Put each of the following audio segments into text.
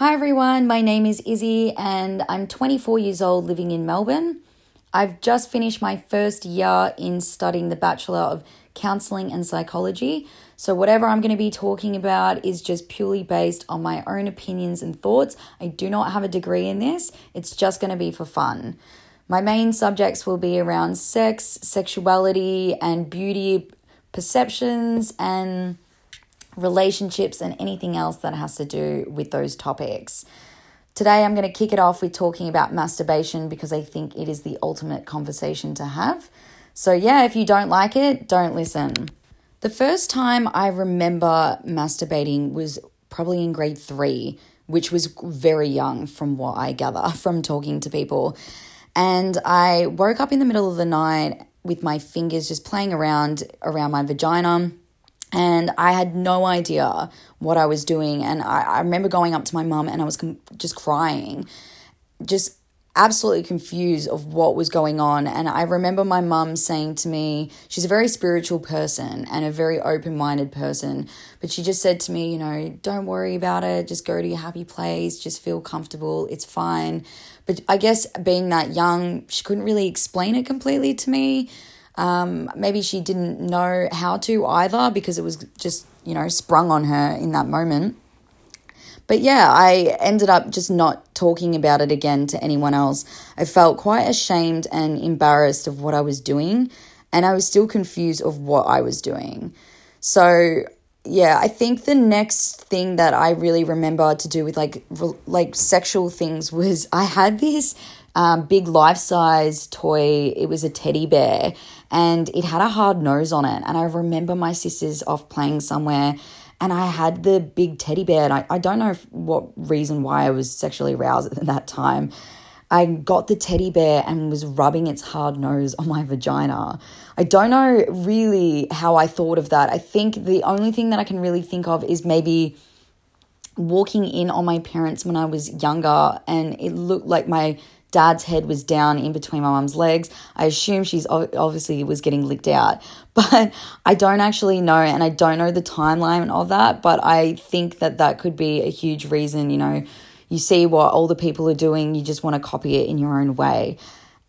Hi everyone, my name is Izzy and I'm 24 years old living in Melbourne. I've just finished my first year in studying the Bachelor of Counselling and Psychology. So, whatever I'm going to be talking about is just purely based on my own opinions and thoughts. I do not have a degree in this, it's just going to be for fun. My main subjects will be around sex, sexuality, and beauty perceptions and relationships, and anything else that has to do with those topics. Today, I'm going to kick it off with talking about masturbation because I think it is the ultimate conversation to have. So, yeah, if you don't like it, don't listen. The first time I remember masturbating was probably in grade three, which was very young from what I gather from talking to people. And I woke up in the middle of the night with my fingers just playing around around my vagina and I had no idea what I was doing. And I, I remember going up to my mum and I was com- just crying, just absolutely confused of what was going on. And I remember my mum saying to me, she's a very spiritual person and a very open minded person, but she just said to me, you know, don't worry about it, just go to your happy place, just feel comfortable, it's fine. But I guess being that young, she couldn't really explain it completely to me. Um, maybe she didn't know how to either because it was just, you know, sprung on her in that moment. But yeah, I ended up just not talking about it again to anyone else. I felt quite ashamed and embarrassed of what I was doing, and I was still confused of what I was doing. So, yeah, I think the next thing that I really remember to do with like like sexual things was I had this um, big life size toy. It was a teddy bear and it had a hard nose on it. And I remember my sisters off playing somewhere and I had the big teddy bear. And I, I don't know if, what reason why I was sexually aroused at that time. I got the teddy bear and was rubbing its hard nose on my vagina. I don't know really how I thought of that. I think the only thing that I can really think of is maybe walking in on my parents when I was younger and it looked like my dad's head was down in between my mum's legs. I assume she's obviously was getting licked out, but I don't actually know and I don't know the timeline of that, but I think that that could be a huge reason, you know, you see what older people are doing, you just want to copy it in your own way.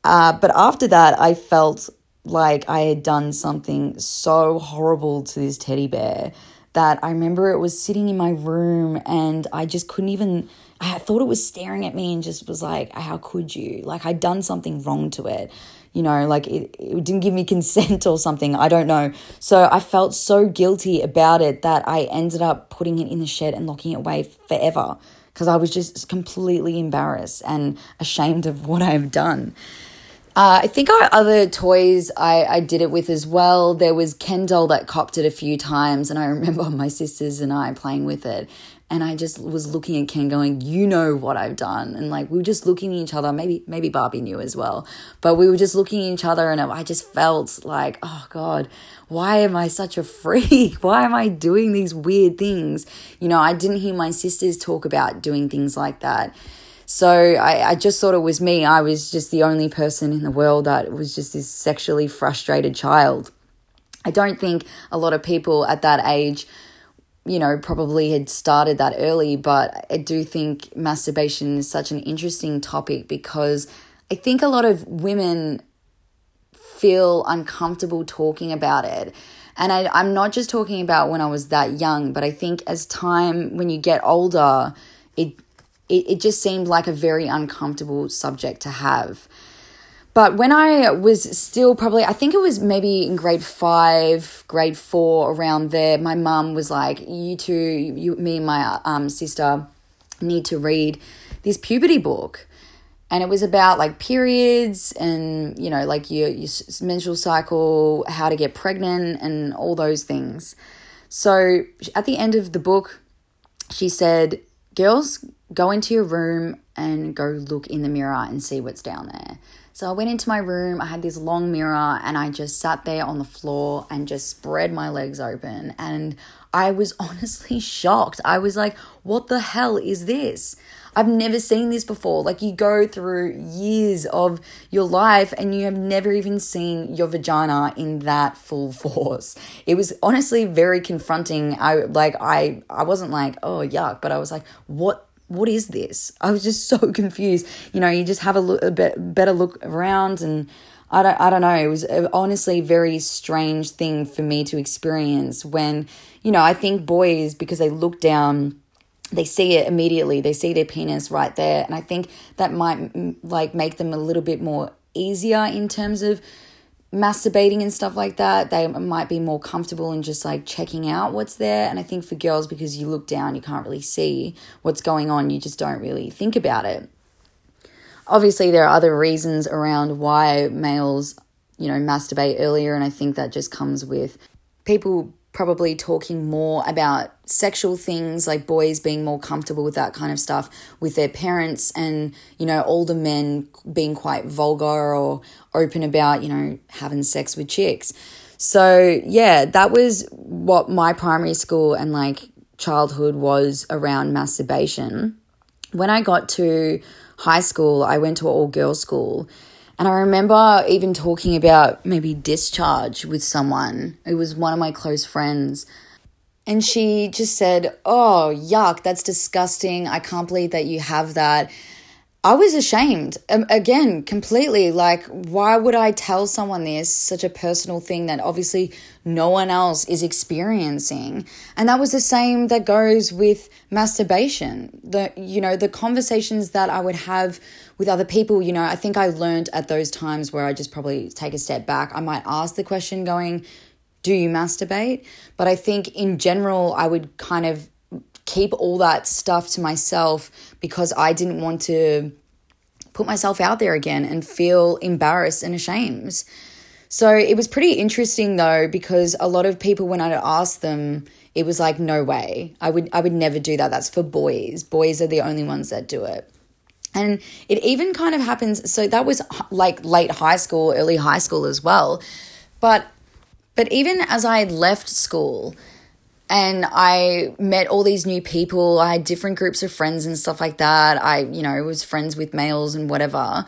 Uh, but after that, I felt like I had done something so horrible to this teddy bear that I remember it was sitting in my room and I just couldn't even I thought it was staring at me and just was like, how could you? Like I'd done something wrong to it. You know, like it, it didn't give me consent or something. I don't know. So I felt so guilty about it that I ended up putting it in the shed and locking it away forever because I was just completely embarrassed and ashamed of what I've done. Uh, I think our other toys I, I did it with as well. There was Ken doll that copped it a few times, and I remember my sisters and I playing with it. And I just was looking at Ken going, you know what I've done. And like, we were just looking at each other. Maybe, maybe Barbie knew as well, but we were just looking at each other and I just felt like, oh God, why am I such a freak? Why am I doing these weird things? You know, I didn't hear my sisters talk about doing things like that. So I, I just thought it was me. I was just the only person in the world that was just this sexually frustrated child. I don't think a lot of people at that age you know, probably had started that early, but I do think masturbation is such an interesting topic because I think a lot of women feel uncomfortable talking about it. And I, I'm not just talking about when I was that young, but I think as time, when you get older, it, it, it just seemed like a very uncomfortable subject to have. But when I was still probably, I think it was maybe in grade five, grade four, around there, my mum was like, "You two, you, me, and my um, sister, need to read this puberty book." And it was about like periods and you know like your your menstrual cycle, how to get pregnant, and all those things. So at the end of the book, she said, "Girls, go into your room and go look in the mirror and see what's down there." So I went into my room, I had this long mirror, and I just sat there on the floor and just spread my legs open. And I was honestly shocked. I was like, what the hell is this? I've never seen this before. Like, you go through years of your life and you have never even seen your vagina in that full force. It was honestly very confronting. I like, I, I wasn't like, oh, yuck, but I was like, what what is this? I was just so confused. You know, you just have a, look, a bit, better look around and I don't, I don't know. It was honestly a very strange thing for me to experience when, you know, I think boys, because they look down, they see it immediately. They see their penis right there. And I think that might like make them a little bit more easier in terms of masturbating and stuff like that, they might be more comfortable in just like checking out what's there. And I think for girls, because you look down, you can't really see what's going on, you just don't really think about it. Obviously, there are other reasons around why males, you know, masturbate earlier, and I think that just comes with people probably talking more about sexual things like boys being more comfortable with that kind of stuff with their parents and you know older men being quite vulgar or open about you know having sex with chicks. So yeah that was what my primary school and like childhood was around masturbation. When i got to high school i went to an all girls school and I remember even talking about maybe discharge with someone. It was one of my close friends. And she just said, Oh, yuck, that's disgusting. I can't believe that you have that. I was ashamed. Um, again, completely. Like, why would I tell someone this, such a personal thing that obviously no one else is experiencing? And that was the same that goes with masturbation. The, you know, the conversations that I would have with other people, you know, I think I learned at those times where I just probably take a step back. I might ask the question going, do you masturbate? But I think in general, I would kind of keep all that stuff to myself because I didn't want to put myself out there again and feel embarrassed and ashamed. So it was pretty interesting though because a lot of people when I'd ask them it was like no way. I would I would never do that. That's for boys. Boys are the only ones that do it. And it even kind of happens so that was like late high school, early high school as well. But but even as I left school, and I met all these new people. I had different groups of friends and stuff like that. I, you know, was friends with males and whatever.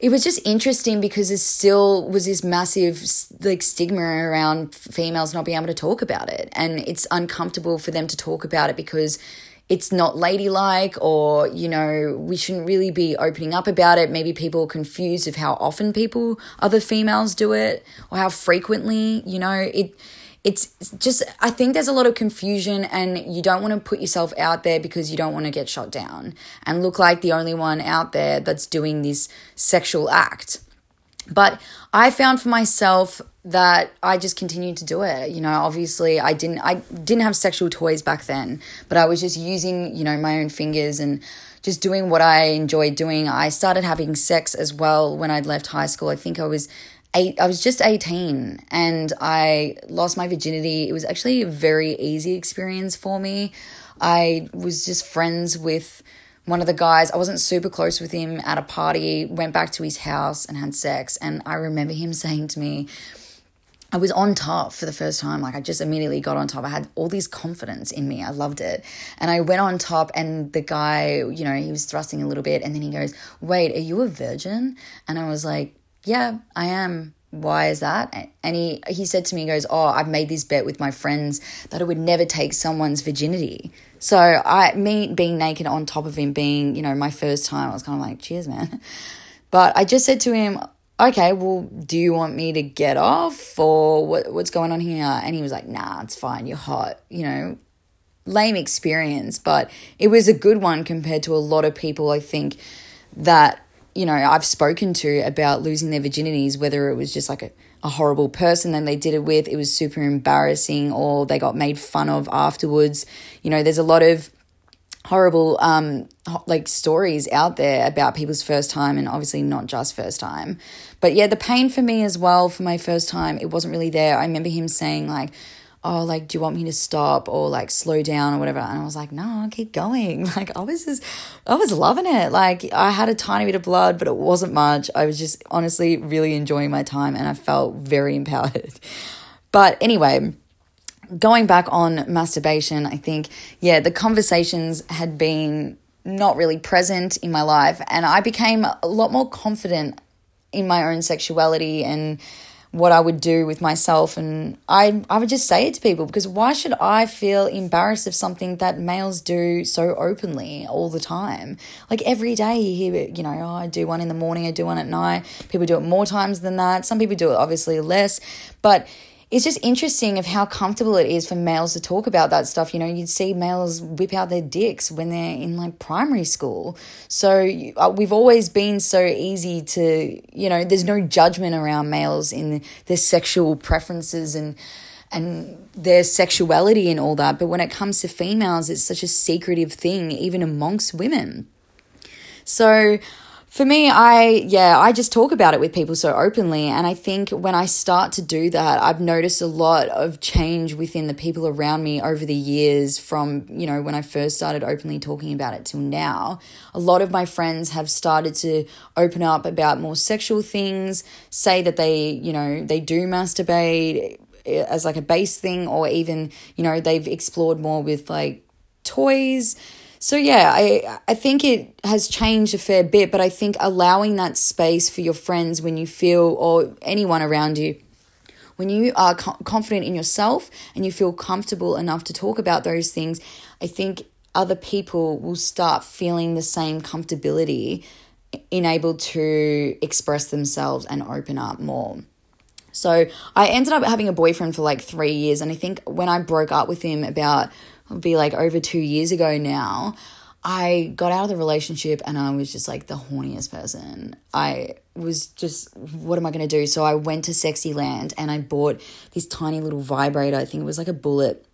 It was just interesting because there still was this massive like stigma around females not being able to talk about it, and it's uncomfortable for them to talk about it because it's not ladylike or you know we shouldn't really be opening up about it maybe people are confused of how often people other females do it or how frequently you know it it's just i think there's a lot of confusion and you don't want to put yourself out there because you don't want to get shot down and look like the only one out there that's doing this sexual act. But i found for myself that i just continued to do it you know obviously i didn't i didn't have sexual toys back then but i was just using you know my own fingers and just doing what i enjoyed doing. I started having sex as well when i'd left high school. I think i was eight, I was just 18 and I lost my virginity. It was actually a very easy experience for me. I was just friends with one of the guys. I wasn't super close with him at a party, went back to his house and had sex. And I remember him saying to me, I was on top for the first time. Like I just immediately got on top. I had all this confidence in me. I loved it. And I went on top and the guy, you know, he was thrusting a little bit and then he goes, Wait, are you a virgin? And I was like, yeah, I am. Why is that? And he, he said to me, he goes, Oh, I've made this bet with my friends that I would never take someone's virginity. So I, me being naked on top of him being, you know, my first time, I was kind of like, cheers, man. But I just said to him, okay, well, do you want me to get off or what, what's going on here? And he was like, nah, it's fine. You're hot. You know, lame experience, but it was a good one compared to a lot of people, I think, that you know, I've spoken to about losing their virginities, whether it was just like a, a horrible person that they did it with, it was super embarrassing, or they got made fun of afterwards. You know, there's a lot of horrible um like stories out there about people's first time and obviously not just first time but yeah the pain for me as well for my first time it wasn't really there i remember him saying like oh, like, do you want me to stop or like slow down or whatever? And I was like, no, I'll keep going. Like, I was just, I was loving it. Like, I had a tiny bit of blood, but it wasn't much. I was just honestly really enjoying my time and I felt very empowered. But anyway, going back on masturbation, I think, yeah, the conversations had been not really present in my life and I became a lot more confident in my own sexuality and what I would do with myself. And I, I would just say it to people because why should I feel embarrassed of something that males do so openly all the time? Like every day you hear, you know, oh, I do one in the morning, I do one at night. People do it more times than that. Some people do it obviously less. But it's just interesting of how comfortable it is for males to talk about that stuff. You know, you'd see males whip out their dicks when they're in like primary school. So uh, we've always been so easy to, you know, there's no judgment around males in their sexual preferences and and their sexuality and all that. But when it comes to females, it's such a secretive thing, even amongst women. So for me, I, yeah, I just talk about it with people so openly. And I think when I start to do that, I've noticed a lot of change within the people around me over the years from, you know, when I first started openly talking about it till now. A lot of my friends have started to open up about more sexual things, say that they, you know, they do masturbate eh, as like a base thing, or even, you know, they've explored more with like toys so yeah, I I think it has changed a fair bit, but I think allowing that space for your friends when you feel or anyone around you when you are co- confident in yourself and you feel comfortable enough to talk about those things, I think other people will start feeling the same comfortability in able to express themselves and open up more. So I ended up having a boyfriend for like three years, and I think when I broke up with him about be like over two years ago now, I got out of the relationship and I was just like the horniest person. I was just, what am I going to do? So I went to Sexyland and I bought this tiny little vibrator. I think it was like a bullet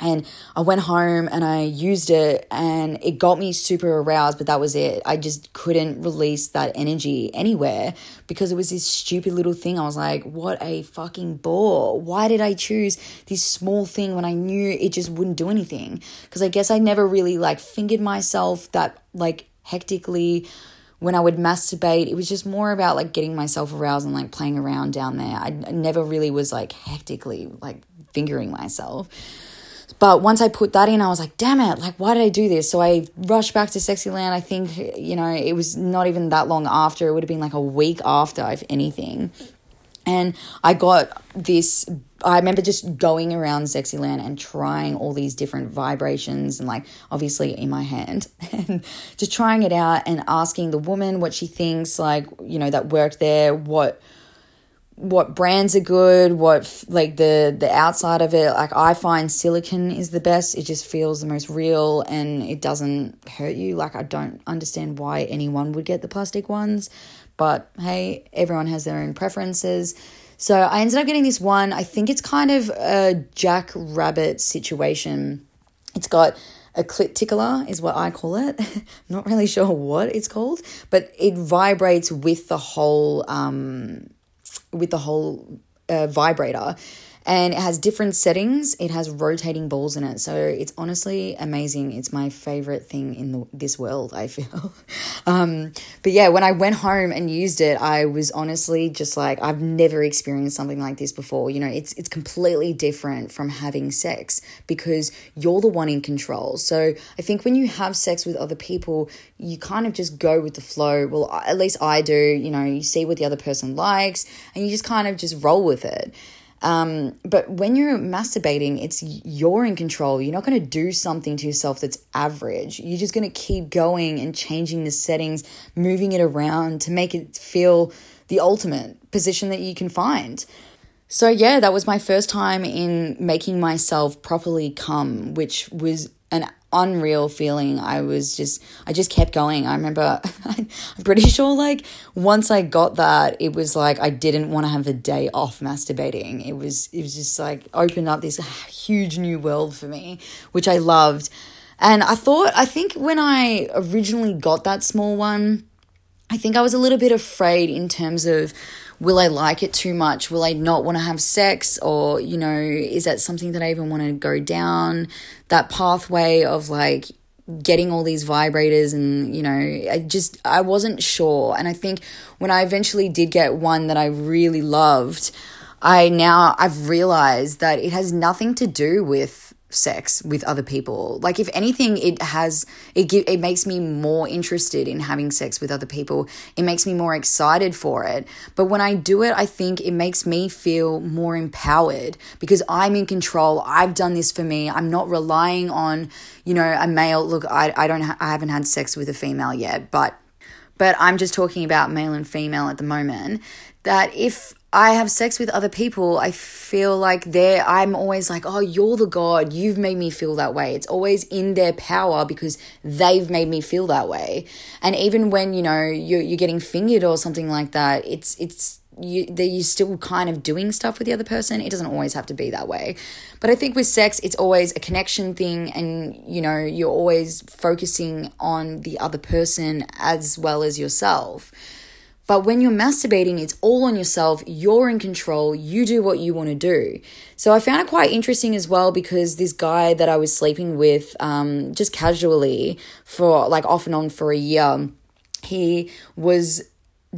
and I went home and I used it and it got me super aroused, but that was it. I just couldn't release that energy anywhere because it was this stupid little thing. I was like, what a fucking bore. Why did I choose this small thing when I knew it just wouldn't do anything? Because I guess I never really like fingered myself that like hectically when I would masturbate, it was just more about like getting myself aroused and like playing around down there. I never really was like hectically like fingering myself. But once I put that in, I was like, damn it, like, why did I do this? So I rushed back to Sexyland. I think, you know, it was not even that long after. It would have been like a week after, if anything. And I got this. I remember just going around Sexyland and trying all these different vibrations and, like, obviously in my hand, and just trying it out and asking the woman what she thinks, like, you know, that worked there, what what brands are good, what like the the outside of it. Like I find silicone is the best. It just feels the most real and it doesn't hurt you. Like I don't understand why anyone would get the plastic ones, but hey, everyone has their own preferences. So I ended up getting this one. I think it's kind of a Jack Rabbit situation. It's got a clit tickler is what I call it. Not really sure what it's called, but it vibrates with the whole um with the whole uh, vibrator and it has different settings. It has rotating balls in it, so it's honestly amazing. It's my favorite thing in the, this world. I feel, um, but yeah, when I went home and used it, I was honestly just like I've never experienced something like this before. You know, it's it's completely different from having sex because you're the one in control. So I think when you have sex with other people, you kind of just go with the flow. Well, at least I do. You know, you see what the other person likes, and you just kind of just roll with it. Um, but when you're masturbating, it's you're in control. You're not going to do something to yourself that's average. You're just going to keep going and changing the settings, moving it around to make it feel the ultimate position that you can find. So, yeah, that was my first time in making myself properly come, which was an unreal feeling. I was just, I just kept going. I remember, I'm pretty sure like once I got that, it was like I didn't want to have a day off masturbating. It was, it was just like opened up this huge new world for me, which I loved. And I thought, I think when I originally got that small one, I think I was a little bit afraid in terms of will I like it too much? Will I not want to have sex? Or, you know, is that something that I even want to go down? That pathway of like getting all these vibrators and, you know, I just, I wasn't sure. And I think when I eventually did get one that I really loved, I now, I've realized that it has nothing to do with sex with other people. Like if anything it has it give, it makes me more interested in having sex with other people. It makes me more excited for it. But when I do it, I think it makes me feel more empowered because I'm in control. I've done this for me. I'm not relying on, you know, a male. Look, I I don't ha- I haven't had sex with a female yet, but but I'm just talking about male and female at the moment. That if I have sex with other people, I feel like they're, I'm always like, oh, you're the God. You've made me feel that way. It's always in their power because they've made me feel that way. And even when, you know, you're, you're getting fingered or something like that, it's, it's, you that you're still kind of doing stuff with the other person. It doesn't always have to be that way. But I think with sex, it's always a connection thing, and you know, you're always focusing on the other person as well as yourself. But when you're masturbating, it's all on yourself. You're in control. You do what you want to do. So I found it quite interesting as well because this guy that I was sleeping with, um, just casually for like off and on for a year, he was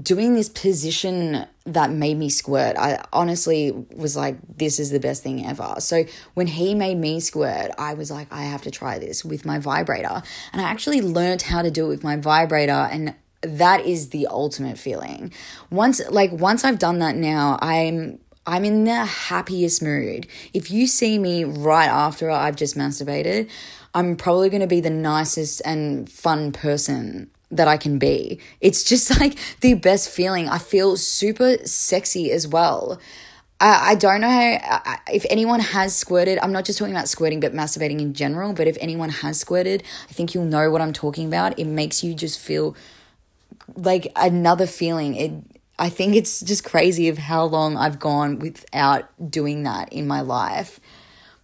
doing this position that made me squirt. I honestly was like, this is the best thing ever. So when he made me squirt, I was like, I have to try this with my vibrator. And I actually learned how to do it with my vibrator and that is the ultimate feeling. Once like once I've done that now, I'm I'm in the happiest mood. If you see me right after I've just masturbated, I'm probably going to be the nicest and fun person that I can be. It's just like the best feeling. I feel super sexy as well. I, I don't know how, if anyone has squirted. I'm not just talking about squirting, but masturbating in general. But if anyone has squirted, I think you'll know what I'm talking about. It makes you just feel like another feeling. It I think it's just crazy of how long I've gone without doing that in my life.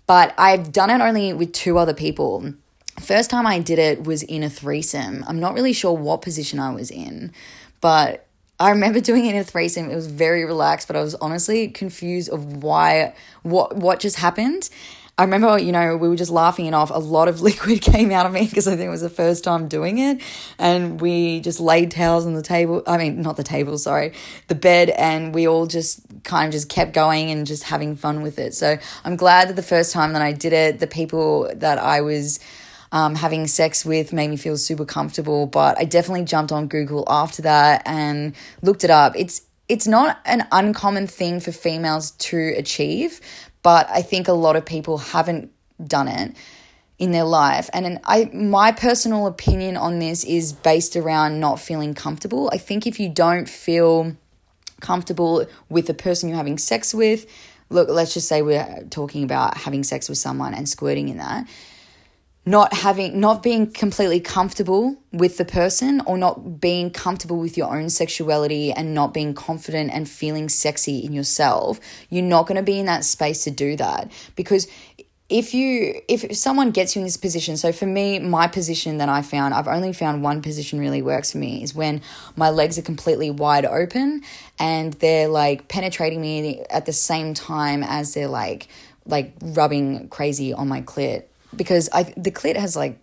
But I've done it only with two other people. First time I did it was in a threesome. I'm not really sure what position I was in, but I remember doing it in a threesome. It was very relaxed, but I was honestly confused of why what what just happened. I remember, you know, we were just laughing it off. A lot of liquid came out of me because I think it was the first time doing it. And we just laid towels on the table. I mean, not the table, sorry, the bed. And we all just kind of just kept going and just having fun with it. So I'm glad that the first time that I did it, the people that I was um, having sex with made me feel super comfortable. But I definitely jumped on Google after that and looked it up. It's it's not an uncommon thing for females to achieve, but I think a lot of people haven't done it in their life. And I my personal opinion on this is based around not feeling comfortable. I think if you don't feel comfortable with the person you're having sex with, look, let's just say we're talking about having sex with someone and squirting in that not having not being completely comfortable with the person or not being comfortable with your own sexuality and not being confident and feeling sexy in yourself you're not going to be in that space to do that. Because if you if someone gets you in this position so for me my position that i found i've only found one position really works for me is when my legs are completely wide open and they're like penetrating me at the same time as they're like like rubbing crazy on my clit because I the clit has like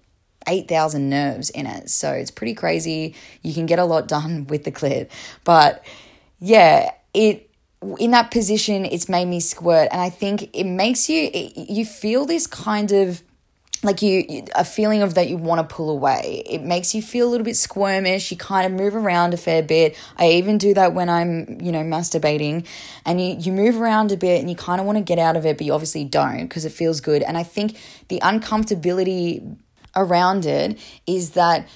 8,000 nerves in it. So it's pretty crazy. You can get a lot done with the clit. But yeah, it in that position it's made me squirt and I think it makes you it, you feel this kind of like you a feeling of that you want to pull away. It makes you feel a little bit squirmish. You kind of move around a fair bit. I even do that when i'm you know masturbating. And you, you move around a bit and you kind of want to get out of it but you obviously don't because it feels good. And i think the uncomfortability around it is that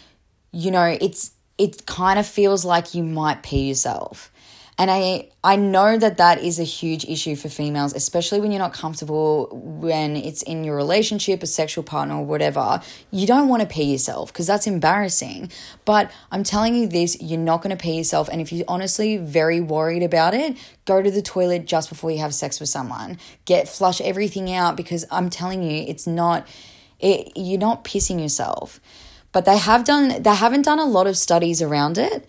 you know it's it kind of feels like you might pee yourself and I I know that that is a huge issue for females, especially when you're not comfortable when it's in your relationship, a sexual partner or whatever. You don't want to pee yourself because that's embarrassing. But I'm telling you this, you're not going to pee yourself and if you're honestly very worried about it, go to the toilet just before you have sex with someone. Get flush everything out because I'm telling you it's not it you're not pissing yourself but they have done they haven't done a lot of studies around it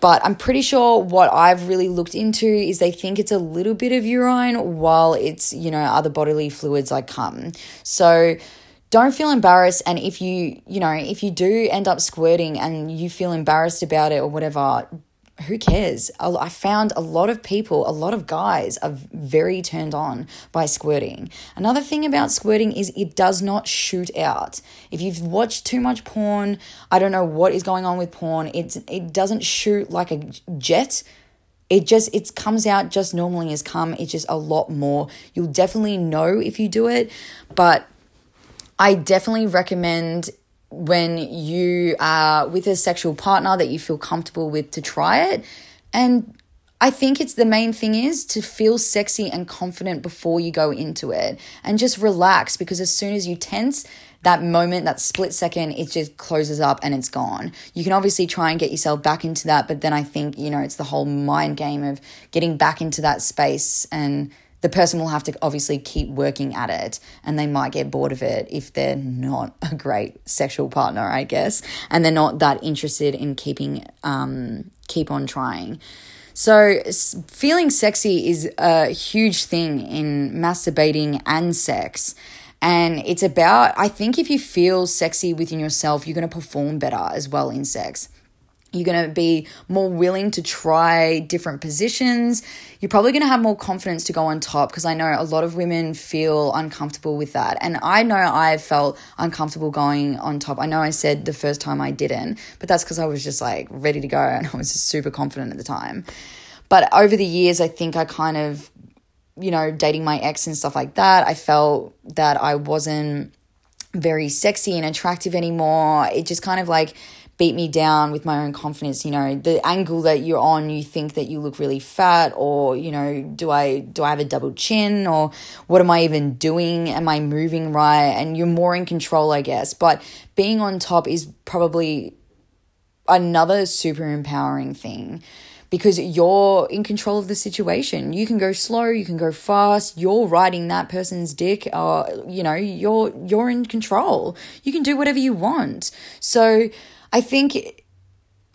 but I'm pretty sure what I've really looked into is they think it's a little bit of urine while it's, you know, other bodily fluids like cum. So don't feel embarrassed. And if you, you know, if you do end up squirting and you feel embarrassed about it or whatever, who cares? I found a lot of people, a lot of guys are very turned on by squirting. Another thing about squirting is it does not shoot out. If you've watched too much porn, I don't know what is going on with porn. It's it doesn't shoot like a jet. It just it comes out just normally as come. It's just a lot more. You'll definitely know if you do it, but I definitely recommend when you are with a sexual partner that you feel comfortable with to try it. And I think it's the main thing is to feel sexy and confident before you go into it and just relax because as soon as you tense, that moment, that split second, it just closes up and it's gone. You can obviously try and get yourself back into that, but then I think, you know, it's the whole mind game of getting back into that space and the person will have to obviously keep working at it and they might get bored of it if they're not a great sexual partner i guess and they're not that interested in keeping um, keep on trying. So feeling sexy is a huge thing in masturbating and sex and it's about i think if you feel sexy within yourself you're going to perform better as well in sex you're going to be more willing to try different positions. You're probably going to have more confidence to go on top because I know a lot of women feel uncomfortable with that. And I know I felt uncomfortable going on top. I know I said the first time I didn't, but that's because I was just like ready to go and I was super confident at the time. But over the years, I think I kind of, you know, dating my ex and stuff like that, I felt that I wasn't very sexy and attractive anymore. It just kind of like, beat me down with my own confidence you know the angle that you're on you think that you look really fat or you know do i do i have a double chin or what am i even doing am i moving right and you're more in control i guess but being on top is probably another super empowering thing because you're in control of the situation. You can go slow, you can go fast, you're riding that person's dick or you know, you're you're in control. You can do whatever you want. So I think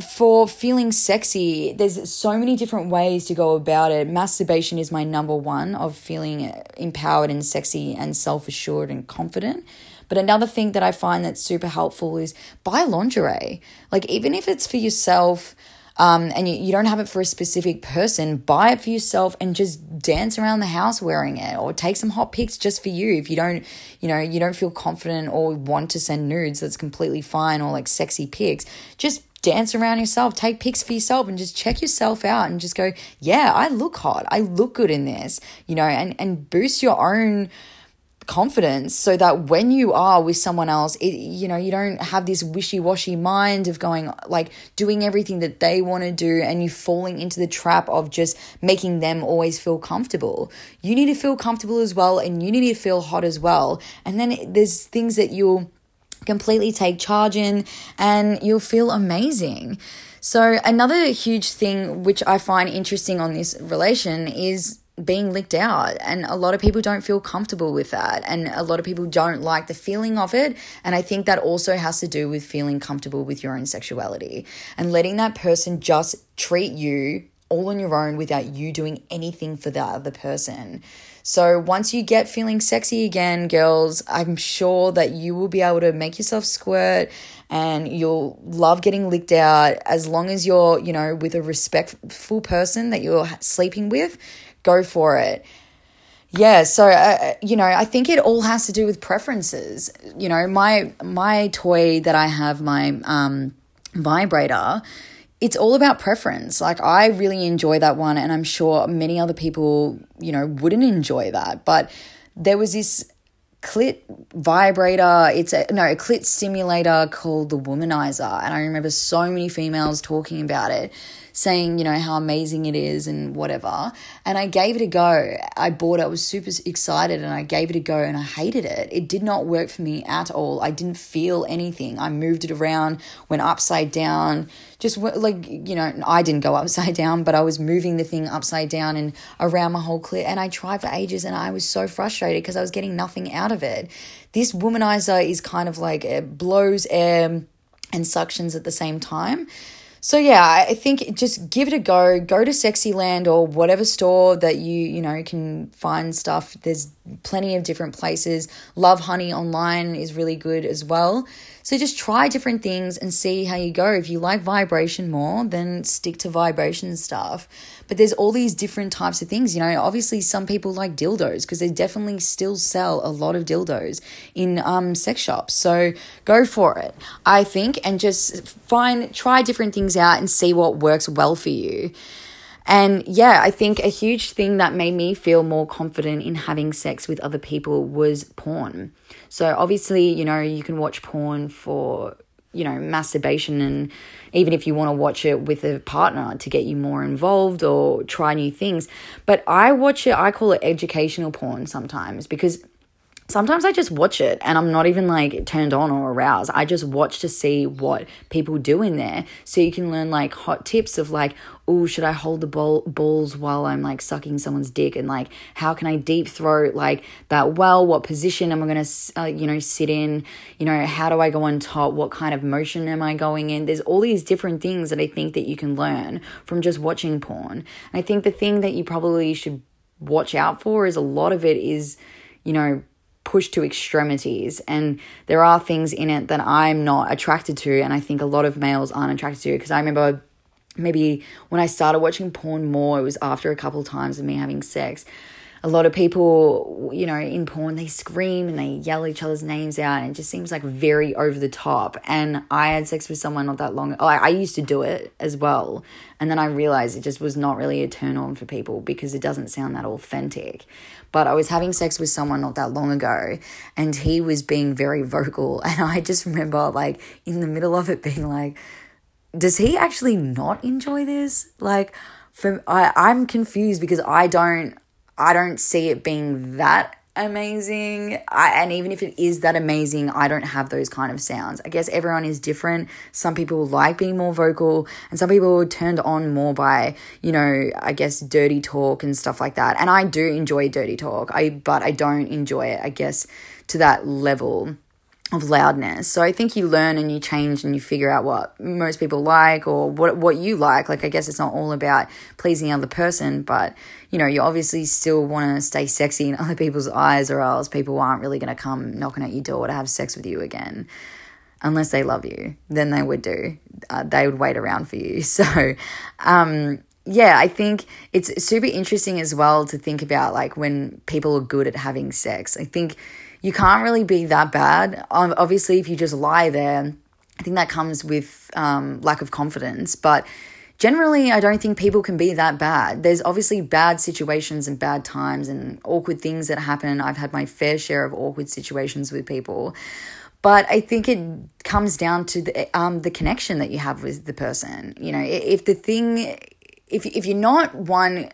for feeling sexy, there's so many different ways to go about it. Masturbation is my number one of feeling empowered and sexy and self assured and confident. But another thing that I find that's super helpful is buy lingerie. Like, even if it's for yourself, um, and you, you don't have it for a specific person, buy it for yourself and just dance around the house wearing it or take some hot pics just for you. If you don't, you know, you don't feel confident or want to send nudes, that's completely fine or like sexy pics. Just dance around yourself, take pics for yourself and just check yourself out and just go, yeah, I look hot. I look good in this, you know, and, and boost your own confidence so that when you are with someone else it you know you don't have this wishy-washy mind of going like doing everything that they want to do and you falling into the trap of just making them always feel comfortable. You need to feel comfortable as well and you need to feel hot as well. And then there's things that you'll completely take charge in and you'll feel amazing. So another huge thing which i find interesting on this relation is being licked out and a lot of people don't feel comfortable with that and a lot of people don't like the feeling of it and i think that also has to do with feeling comfortable with your own sexuality and letting that person just treat you all on your own without you doing anything for the other person. So once you get feeling sexy again girls i'm sure that you will be able to make yourself squirt and you'll love getting licked out as long as you're you know with a respectful person that you're sleeping with go for it. Yeah, so uh, you know, I think it all has to do with preferences. You know, my my toy that I have, my um, vibrator, it's all about preference. Like I really enjoy that one, and I'm sure many other people, you know, wouldn't enjoy that. But there was this clit vibrator. It's a no a clit stimulator called the Womanizer, and I remember so many females talking about it saying, you know, how amazing it is and whatever. And I gave it a go. I bought it, I was super excited and I gave it a go and I hated it. It did not work for me at all. I didn't feel anything. I moved it around, went upside down, just like, you know, I didn't go upside down, but I was moving the thing upside down and around my whole clit. And I tried for ages and I was so frustrated because I was getting nothing out of it. This womanizer is kind of like it blows air and suctions at the same time. So yeah, I think just give it a go. Go to Sexyland or whatever store that you, you know, can find stuff. There's plenty of different places. Lovehoney online is really good as well. So just try different things and see how you go. If you like vibration more, then stick to vibration stuff. But there's all these different types of things. You know, obviously some people like dildos because they definitely still sell a lot of dildos in um, sex shops. So go for it, I think, and just find, try different things out and see what works well for you. And yeah, I think a huge thing that made me feel more confident in having sex with other people was porn. So obviously, you know, you can watch porn for, you know, masturbation and even if you want to watch it with a partner to get you more involved or try new things. But I watch it, I call it educational porn sometimes because sometimes I just watch it and I'm not even like turned on or aroused. I just watch to see what people do in there. So you can learn like hot tips of like, oh, should I hold the ball, balls while I'm like sucking someone's dick? And like, how can I deep throat like that well? What position am I going to, uh, you know, sit in? You know, how do I go on top? What kind of motion am I going in? There's all these different things that I think that you can learn from just watching porn. And I think the thing that you probably should watch out for is a lot of it is, you know, pushed to extremities and there are things in it that I'm not attracted to and I think a lot of males aren't attracted to because I remember maybe when I started watching porn more it was after a couple times of me having sex a lot of people, you know, in porn, they scream and they yell each other's names out, and it just seems like very over the top. And I had sex with someone not that long. Oh, I, I used to do it as well, and then I realized it just was not really a turn on for people because it doesn't sound that authentic. But I was having sex with someone not that long ago, and he was being very vocal, and I just remember like in the middle of it being like, does he actually not enjoy this? Like, for I, I'm confused because I don't I don't see it being that amazing. I, and even if it is that amazing, I don't have those kind of sounds. I guess everyone is different. Some people like being more vocal, and some people are turned on more by, you know, I guess dirty talk and stuff like that. And I do enjoy dirty talk. I but I don't enjoy it, I guess, to that level of loudness. So I think you learn and you change and you figure out what most people like or what what you like. Like I guess it's not all about pleasing the other person, but you know, you obviously still want to stay sexy in other people's eyes or else people aren't really going to come knocking at your door to have sex with you again. Unless they love you, then they would do. Uh, they would wait around for you. So, um, yeah, I think it's super interesting as well to think about like when people are good at having sex. I think you can't really be that bad. Obviously, if you just lie there, I think that comes with um, lack of confidence. But generally, I don't think people can be that bad. There's obviously bad situations and bad times and awkward things that happen. I've had my fair share of awkward situations with people. But I think it comes down to the um, the connection that you have with the person. You know, if the thing, if if you're not one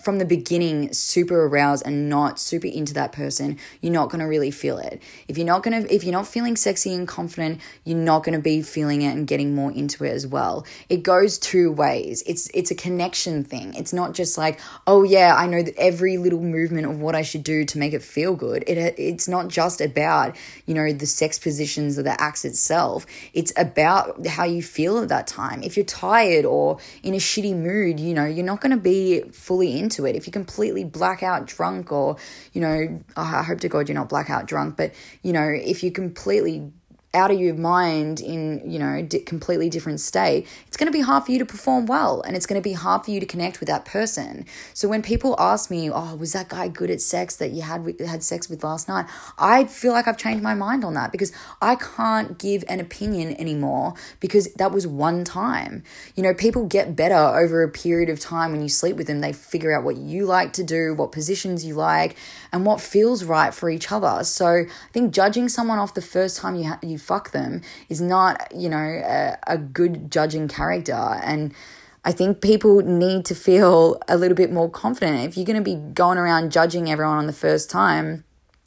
from the beginning super aroused and not super into that person you're not going to really feel it. If you're not going to if you're not feeling sexy and confident you're not going to be feeling it and getting more into it as well. It goes two ways. It's it's a connection thing. It's not just like oh yeah i know that every little movement of what i should do to make it feel good. It it's not just about you know the sex positions or the acts itself. It's about how you feel at that time. If you're tired or in a shitty mood you know you're not going to be full fully into it, if you completely black out drunk, or, you know, oh, I hope to God you're not blackout drunk, but, you know, if you completely out of your mind in you know di- completely different state it's going to be hard for you to perform well and it's going to be hard for you to connect with that person. So when people ask me oh was that guy good at sex that you had with, had sex with last night? I feel like i've changed my mind on that because i can't give an opinion anymore because that was one time. You know people get better over a period of time when you sleep with them. They figure out what you like to do what positions you like and what feels right for each other. So i think judging someone off the first time you ha- you fuck them is not, you know, a, a good judging character. And I think people need to feel a little bit more confident. If you're going to be going around judging everyone on the first time,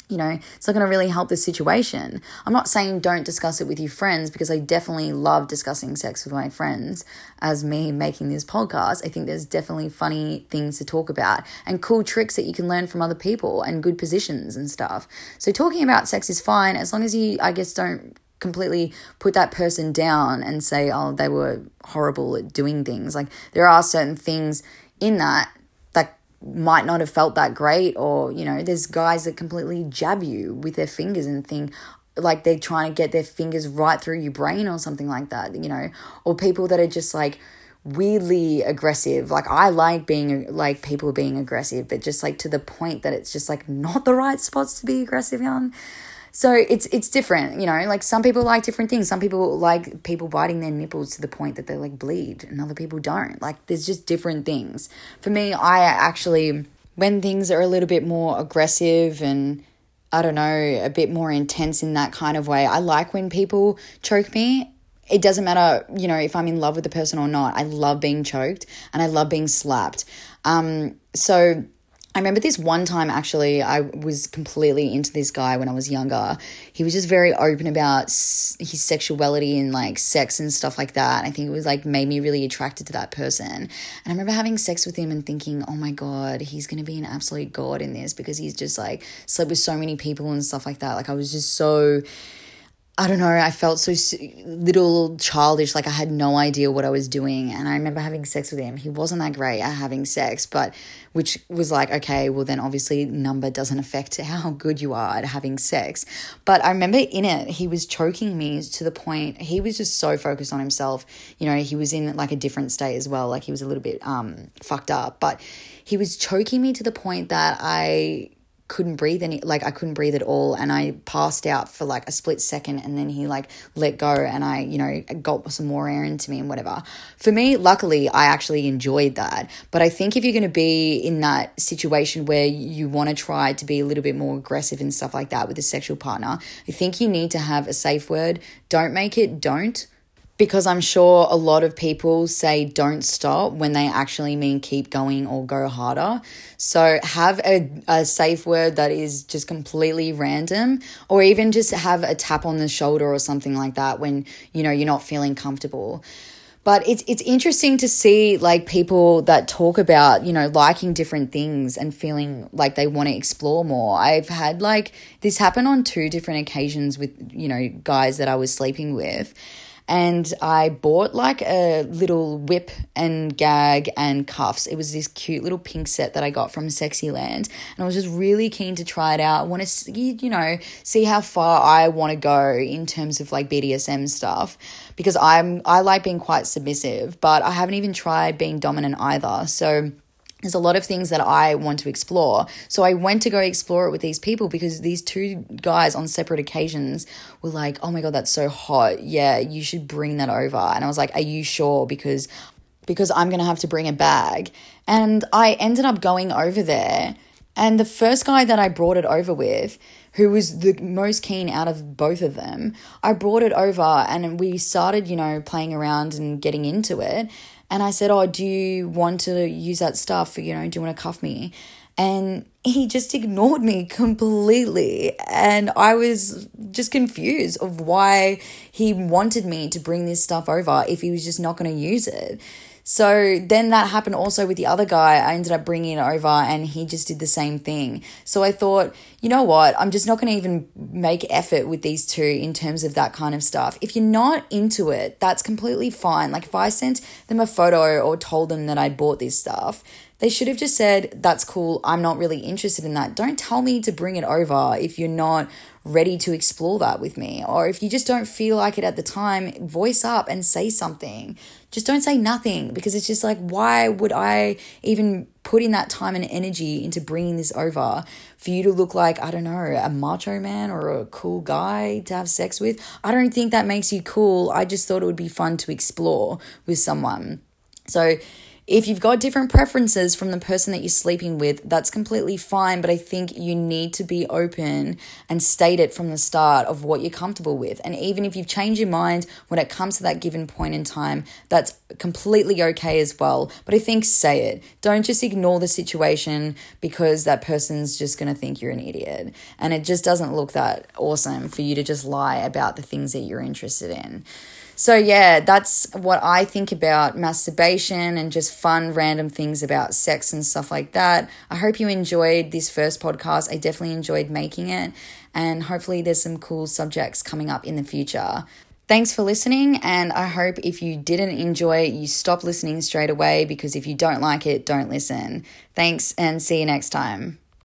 you know, it's not going to really help the situation. I'm not saying don't discuss it with your friends because I definitely love discussing sex with my friends as me making this podcast. I think there's definitely funny things to talk about and cool tricks that you can learn from other people and good positions and stuff. So talking about sex is fine as long as you, I guess, don't completely put that person down and say, oh, they were horrible at doing things. Like there are certain things in that that might not have felt that great or you know there's guys that completely jab you with their fingers and think like they're trying to get their fingers right through your brain or something like that you know? Or people that are just like weirdly aggressive. Like i like being like people being aggressive but just like to the point that it's just like not the right spots to be aggressive on so it's it's different, you know. Like some people like different things. Some people like people biting their nipples to the point that they like bleed, and other people don't. Like there's just different things. For me, I actually when things are a little bit more aggressive and I don't know, a bit more intense in that kind of way. I like when people choke me. It doesn't matter, you know, if I'm in love with the person or not. I love being choked and I love being slapped. Um, so I remember this one time actually, I was completely into this guy when I was younger. He was just very open about his sexuality and like sex and stuff like that. I think it was like made me really attracted to that person. And I remember having sex with him and thinking, oh my God, he's going to be an absolute god in this because he's just like slept with so many people and stuff like that. Like I was just so I don't know, I felt so little childish, like I had no idea what I was doing. And I remember having sex with him. He wasn't that great at having sex, but which was like, okay, well, then obviously number doesn't affect how good you are at having sex. But I remember in it, he was choking me to the point, he was just so focused on himself. You know, he was in like a different state as well, like he was a little bit um, fucked up, but he was choking me to the point that I couldn't breathe any like I couldn't breathe at all and I passed out for like a split second and then he like let go and I you know got some more air into me and whatever. For me luckily I actually enjoyed that. But I think if you're going to be in that situation where you want to try to be a little bit more aggressive and stuff like that with a sexual partner, I think you need to have a safe word. Don't make it don't because I'm sure a lot of people say don't stop when they actually mean keep going or go harder. So have a, a safe word that is just completely random or even just have a tap on the shoulder or something like that when you know you're not feeling comfortable. But it's it's interesting to see like people that talk about, you know, liking different things and feeling like they want to explore more. I've had like this happen on two different occasions with, you know, guys that I was sleeping with and I bought like a little whip and gag and cuffs. It was this cute little pink set that I got from Sexyland, and I was just really keen to try it out. I want to, see, you know, see how far I want to go in terms of like BDSM stuff because I'm I like being quite submissive, but I haven't even tried being dominant either. So there's a lot of things that I want to explore. So I went to go explore it with these people because these two guys on separate occasions were like, "Oh my god, that's so hot. Yeah, you should bring that over." And I was like, "Are you sure?" because because I'm going to have to bring a bag. And I ended up going over there, and the first guy that I brought it over with, who was the most keen out of both of them, I brought it over and we started, you know, playing around and getting into it. And I said, Oh, do you want to use that stuff? You know, do you want to cuff me? And he just ignored me completely. And I was just confused of why he wanted me to bring this stuff over if he was just not going to use it. So then that happened also with the other guy. I ended up bringing over and he just did the same thing. So I thought, you know what? I'm just not going to even make effort with these two in terms of that kind of stuff. If you're not into it, that's completely fine. Like if I sent them a photo or told them that I bought this stuff, they should have just said, That's cool. I'm not really interested in that. Don't tell me to bring it over if you're not ready to explore that with me. Or if you just don't feel like it at the time, voice up and say something. Just don't say nothing because it's just like, why would I even put in that time and energy into bringing this over for you to look like, I don't know, a macho man or a cool guy to have sex with? I don't think that makes you cool. I just thought it would be fun to explore with someone. So, if you've got different preferences from the person that you're sleeping with, that's completely fine. But I think you need to be open and state it from the start of what you're comfortable with. And even if you've changed your mind when it comes to that given point in time, that's completely okay as well. But I think say it. Don't just ignore the situation because that person's just going to think you're an idiot. And it just doesn't look that awesome for you to just lie about the things that you're interested in. So, yeah, that's what I think about masturbation and just fun, random things about sex and stuff like that. I hope you enjoyed this first podcast. I definitely enjoyed making it, and hopefully, there's some cool subjects coming up in the future. Thanks for listening, and I hope if you didn't enjoy it, you stop listening straight away because if you don't like it, don't listen. Thanks, and see you next time.